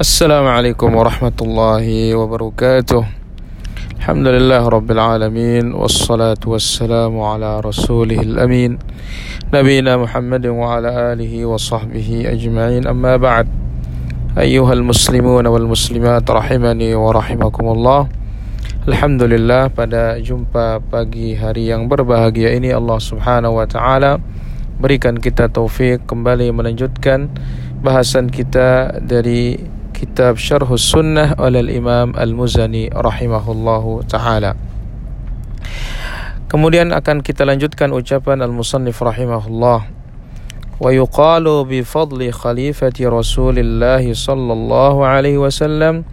السلام عليكم ورحمة الله وبركاته. الحمد لله رب العالمين والصلاة والسلام على رسوله الأمين نبينا محمد وعلى آله وصحبه أجمعين. أما بعد أيها المسلمون والمسلمات رحمني ورحمكم الله. Alhamdulillah pada jumpa pagi hari yang berbahagia ini Allah Subhanahu wa taala berikan kita taufik kembali melanjutkan bahasan kita dari kitab Syarh Sunnah oleh Imam Al-Muzani rahimahullahu taala. Kemudian akan kita lanjutkan ucapan Al-Musannif rahimahullah wa yuqalu bi fadli khalifati Rasulillah sallallahu alaihi wasallam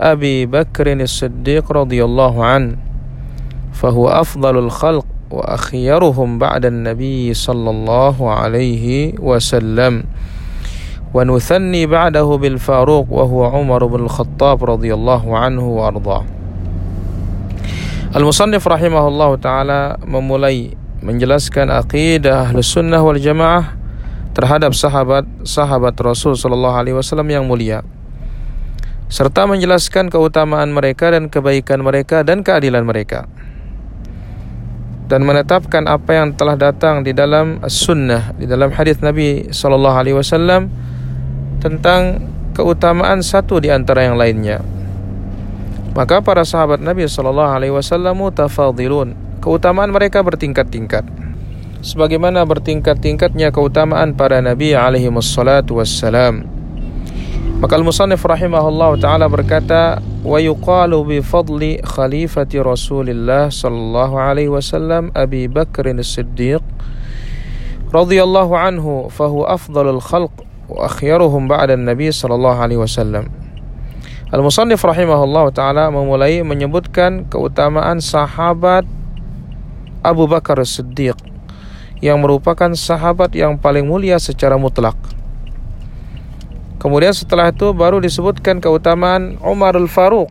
Abi Bakr As-Siddiq radhiyallahu an fahuwa afdalul khalq wa akhyaruhum ba'da an-nabi sallallahu alaihi wasallam ونثني بعده بالفاروق وهو عمر بن الخطاب رضي الله عنه وأرضاه المصنف رحمه الله تعالى memulai menjelaskan akidah Ahlus Sunnah wal Jamaah terhadap sahabat sahabat Rasul sallallahu alaihi wasallam yang mulia serta menjelaskan keutamaan mereka dan kebaikan mereka dan keadilan mereka dan menetapkan apa yang telah datang di dalam sunnah di dalam hadis Nabi sallallahu alaihi wasallam tentang keutamaan satu di antara yang lainnya. Maka para sahabat Nabi sallallahu alaihi wasallam mutafadhilun. Keutamaan mereka bertingkat-tingkat. Sebagaimana bertingkat-tingkatnya keutamaan para nabi alaihi wassalatu wassalam. Maka al-musannif rahimahullah taala berkata wa yuqalu bi fadli khalifati Rasulillah sallallahu alaihi wasallam Abi Bakr as-Siddiq radhiyallahu anhu fa huwa afdalul khalq وأخيرهم بعد النبي صلى الله عليه وسلم Al-Musannif rahimahullah ta'ala memulai menyebutkan keutamaan sahabat Abu Bakar Siddiq yang merupakan sahabat yang paling mulia secara mutlak. Kemudian setelah itu baru disebutkan keutamaan Umar Al-Faruq.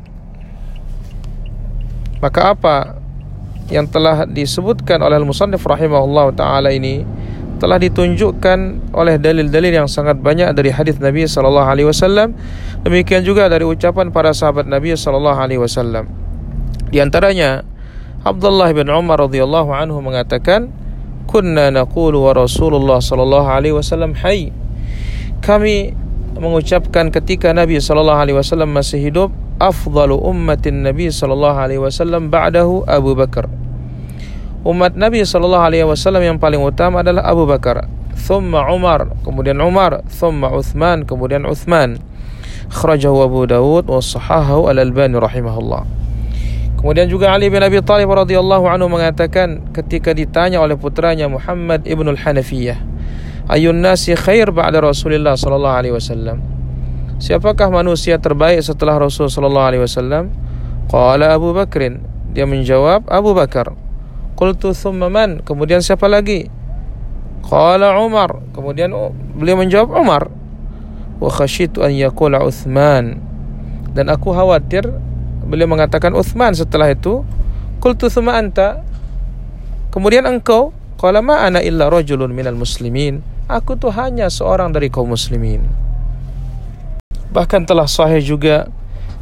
Maka apa yang telah disebutkan oleh Al-Musannif rahimahullah ta'ala ini Telah ditunjukkan oleh dalil-dalil yang sangat banyak dari hadis Nabi sallallahu alaihi wasallam. Demikian juga dari ucapan para sahabat Nabi sallallahu alaihi wasallam. Di antaranya Abdullah bin Umar radhiyallahu anhu mengatakan kunna naqulu wa Rasulullah sallallahu alaihi wasallam hayy kami mengucapkan ketika Nabi sallallahu alaihi wasallam masih hidup afdalu ummatin Nabi sallallahu alaihi wasallam ba'dahu Abu Bakar umat Nabi sallallahu alaihi wasallam yang paling utama adalah Abu Bakar, thumma Umar, kemudian Umar, thumma Uthman, kemudian Uthman. Khrajahu Abu Dawud wa sahahahu Al-Albani rahimahullah. Kemudian juga Ali bin Abi Talib radhiyallahu anhu mengatakan ketika ditanya oleh putranya Muhammad ibn al-Hanafiyah, "Ayun nasi khair ba'da Rasulullah sallallahu alaihi wasallam?" Siapakah manusia terbaik setelah Rasul sallallahu alaihi wasallam? Qala Abu Bakrin. Dia menjawab Abu Bakar. Qultu thumma man? Kemudian siapa lagi? Qala Umar. Kemudian beliau menjawab Umar. Wa khashitu an yaqula Uthman. Dan aku khawatir beliau mengatakan Uthman setelah itu. Qultu thumma anta? Kemudian engkau? Qala ma ana illa rajulun minal muslimin. Aku tu hanya seorang dari kaum muslimin. Bahkan telah sahih juga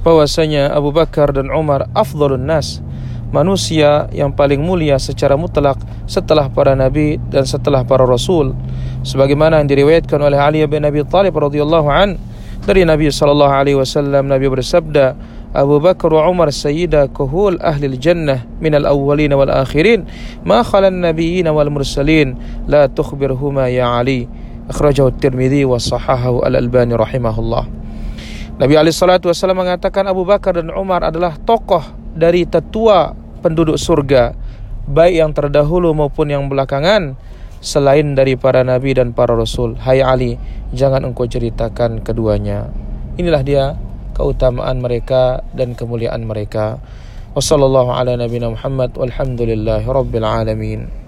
bahwasanya Abu Bakar dan Umar afdhalun nas manusia yang paling mulia secara mutlak setelah para nabi dan setelah para rasul. Sebagaimana yang diriwayatkan oleh Ali bin Abi Thalib radhiyallahu an dari Nabi sallallahu alaihi wasallam Nabi bersabda Abu Bakar wa Umar sayyida kuhul ahli jannah min al-awwalin wal akhirin ma khala an-nabiyyin wal mursalin la tukhbirhuma ya Ali. Akhrajahu at-Tirmidzi wa sahahahu al-Albani rahimahullah. Nabi alaihi salatu wasallam mengatakan Abu Bakar dan Umar adalah tokoh dari tetua penduduk surga baik yang terdahulu maupun yang belakangan selain dari para nabi dan para rasul. Hai ali jangan engkau ceritakan keduanya. Inilah dia keutamaan mereka dan kemuliaan mereka. Wasallallahu ala nabiyina muhammad walhamdulillahirabbil alamin